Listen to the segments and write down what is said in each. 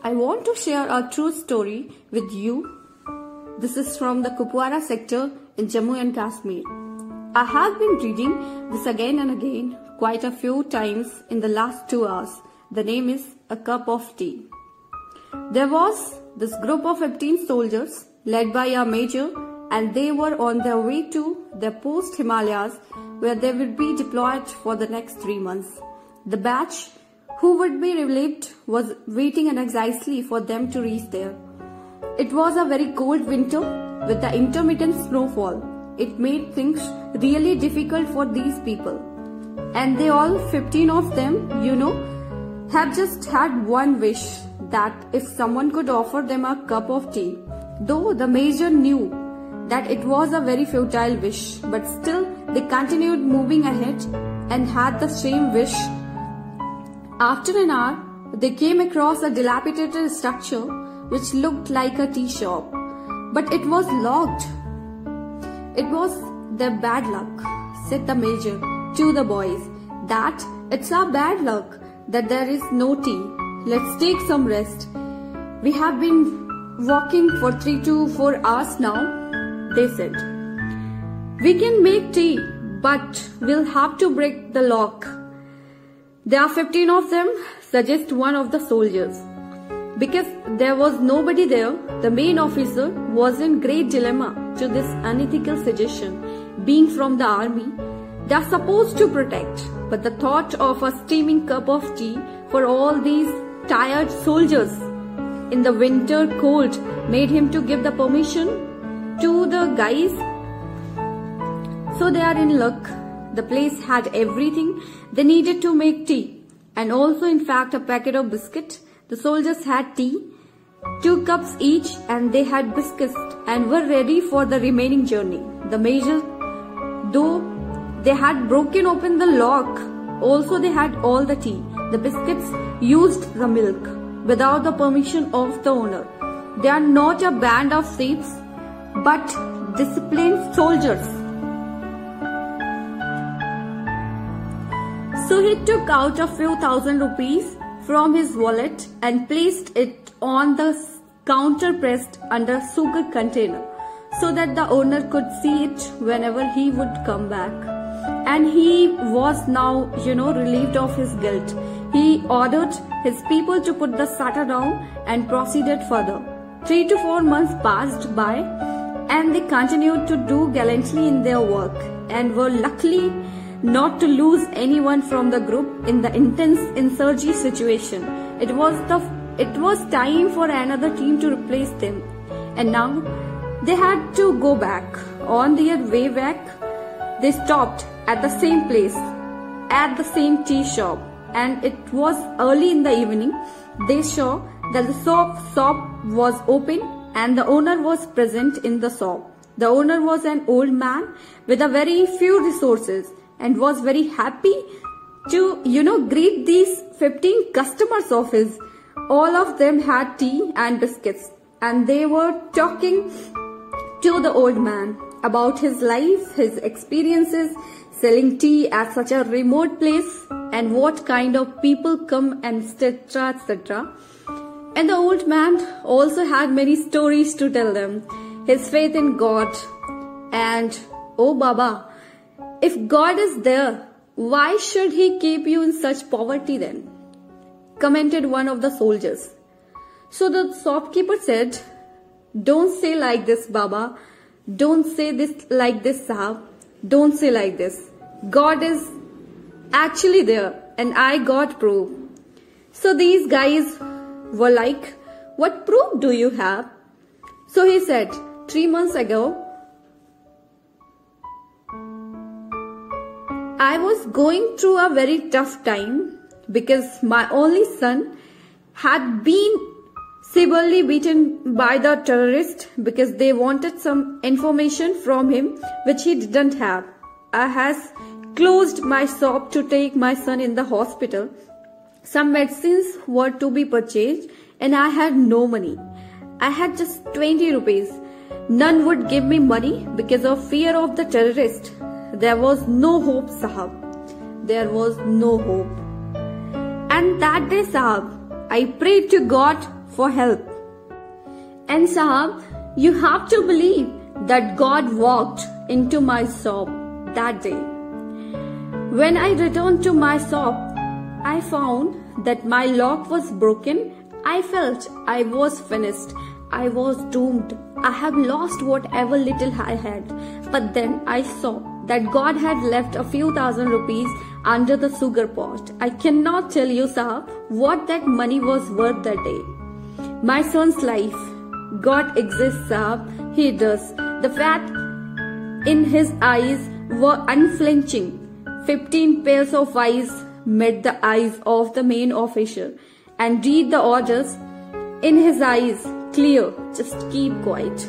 I want to share a true story with you. This is from the Kupwara sector in Jammu and Kashmir. I have been reading this again and again quite a few times in the last two hours. The name is A Cup of Tea. There was this group of 15 soldiers led by a major and they were on their way to their post Himalayas where they would be deployed for the next three months. The batch who would be relieved was waiting anxiously for them to reach there. It was a very cold winter with the intermittent snowfall. It made things really difficult for these people. And they all, 15 of them, you know, have just had one wish that if someone could offer them a cup of tea. Though the major knew that it was a very futile wish, but still they continued moving ahead and had the same wish after an hour, they came across a dilapidated structure which looked like a tea shop, but it was locked. It was their bad luck, said the major to the boys, that it's our bad luck that there is no tea. Let's take some rest. We have been walking for three to four hours now, they said. We can make tea, but we'll have to break the lock there are 15 of them, suggest one of the soldiers. Because there was nobody there, the main officer was in great dilemma to this unethical suggestion. Being from the army, they are supposed to protect, but the thought of a steaming cup of tea for all these tired soldiers in the winter cold made him to give the permission to the guys. So they are in luck the place had everything they needed to make tea and also in fact a packet of biscuit. The soldiers had tea, two cups each and they had biscuits and were ready for the remaining journey. The major, though they had broken open the lock, also they had all the tea. The biscuits used the milk without the permission of the owner. They are not a band of thieves but disciplined soldiers So he took out a few thousand rupees from his wallet and placed it on the counter pressed under sugar container so that the owner could see it whenever he would come back. And he was now, you know, relieved of his guilt. He ordered his people to put the shutter down and proceeded further. Three to four months passed by and they continued to do gallantly in their work and were luckily not to lose anyone from the group in the intense insurgency situation. It was the it was time for another team to replace them. And now they had to go back. On their way back, they stopped at the same place, at the same tea shop. And it was early in the evening. They saw that the shop, shop was open and the owner was present in the shop. The owner was an old man with a very few resources and was very happy to, you know, greet these 15 customers of his. All of them had tea and biscuits and they were talking to the old man about his life, his experiences, selling tea at such a remote place and what kind of people come and etc etc. And the old man also had many stories to tell them. His faith in God and oh Baba, if God is there, why should He keep you in such poverty then? Commented one of the soldiers. So the shopkeeper said, Don't say like this, Baba. Don't say this like this, Sahab. Don't say like this. God is actually there and I got proof. So these guys were like, What proof do you have? So he said, Three months ago, I was going through a very tough time because my only son had been severely beaten by the terrorists because they wanted some information from him which he didn't have. I has closed my shop to take my son in the hospital. Some medicines were to be purchased and I had no money. I had just 20 rupees. None would give me money because of fear of the terrorist. There was no hope, Sahab. There was no hope. And that day, Sahab, I prayed to God for help. And Sahab, you have to believe that God walked into my shop that day. When I returned to my shop, I found that my lock was broken. I felt I was finished. I was doomed. I have lost whatever little I had. But then I saw that God had left a few thousand rupees under the sugar pot. I cannot tell you, sir, what that money was worth that day. My son's life. God exists, sir. He does. The fact in his eyes were unflinching. Fifteen pairs of eyes met the eyes of the main officer and read the orders in his eyes clear. Just keep quiet.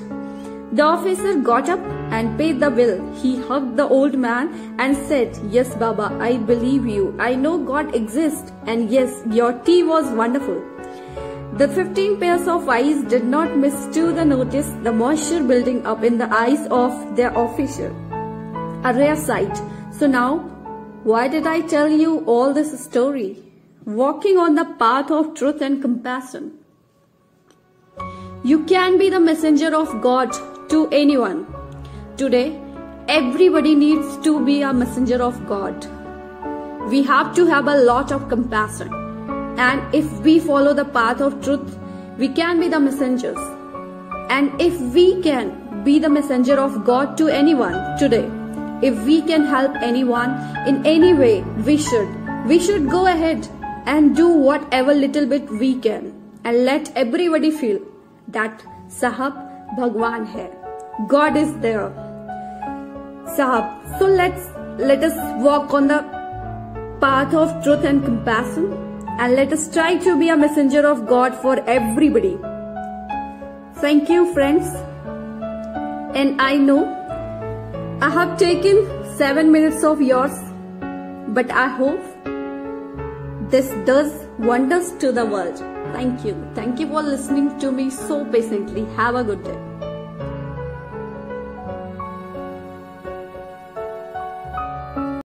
The officer got up and paid the bill. He hugged the old man and said, Yes, Baba, I believe you. I know God exists. And yes, your tea was wonderful. The 15 pairs of eyes did not miss to the notice the moisture building up in the eyes of their officer. A rare sight. So now, why did I tell you all this story? Walking on the path of truth and compassion. You can be the messenger of God to anyone. Today, everybody needs to be a messenger of God. We have to have a lot of compassion. And if we follow the path of truth, we can be the messengers. And if we can be the messenger of God to anyone today, if we can help anyone in any way, we should. We should go ahead and do whatever little bit we can and let everybody feel that Sahab Bhagwan hai. God is there. Sahab, so let's let us walk on the path of truth and compassion and let us try to be a messenger of God for everybody. Thank you friends. And I know I have taken 7 minutes of yours but I hope this does wonders to the world. Thank you. Thank you for listening to me so patiently. Have a good day.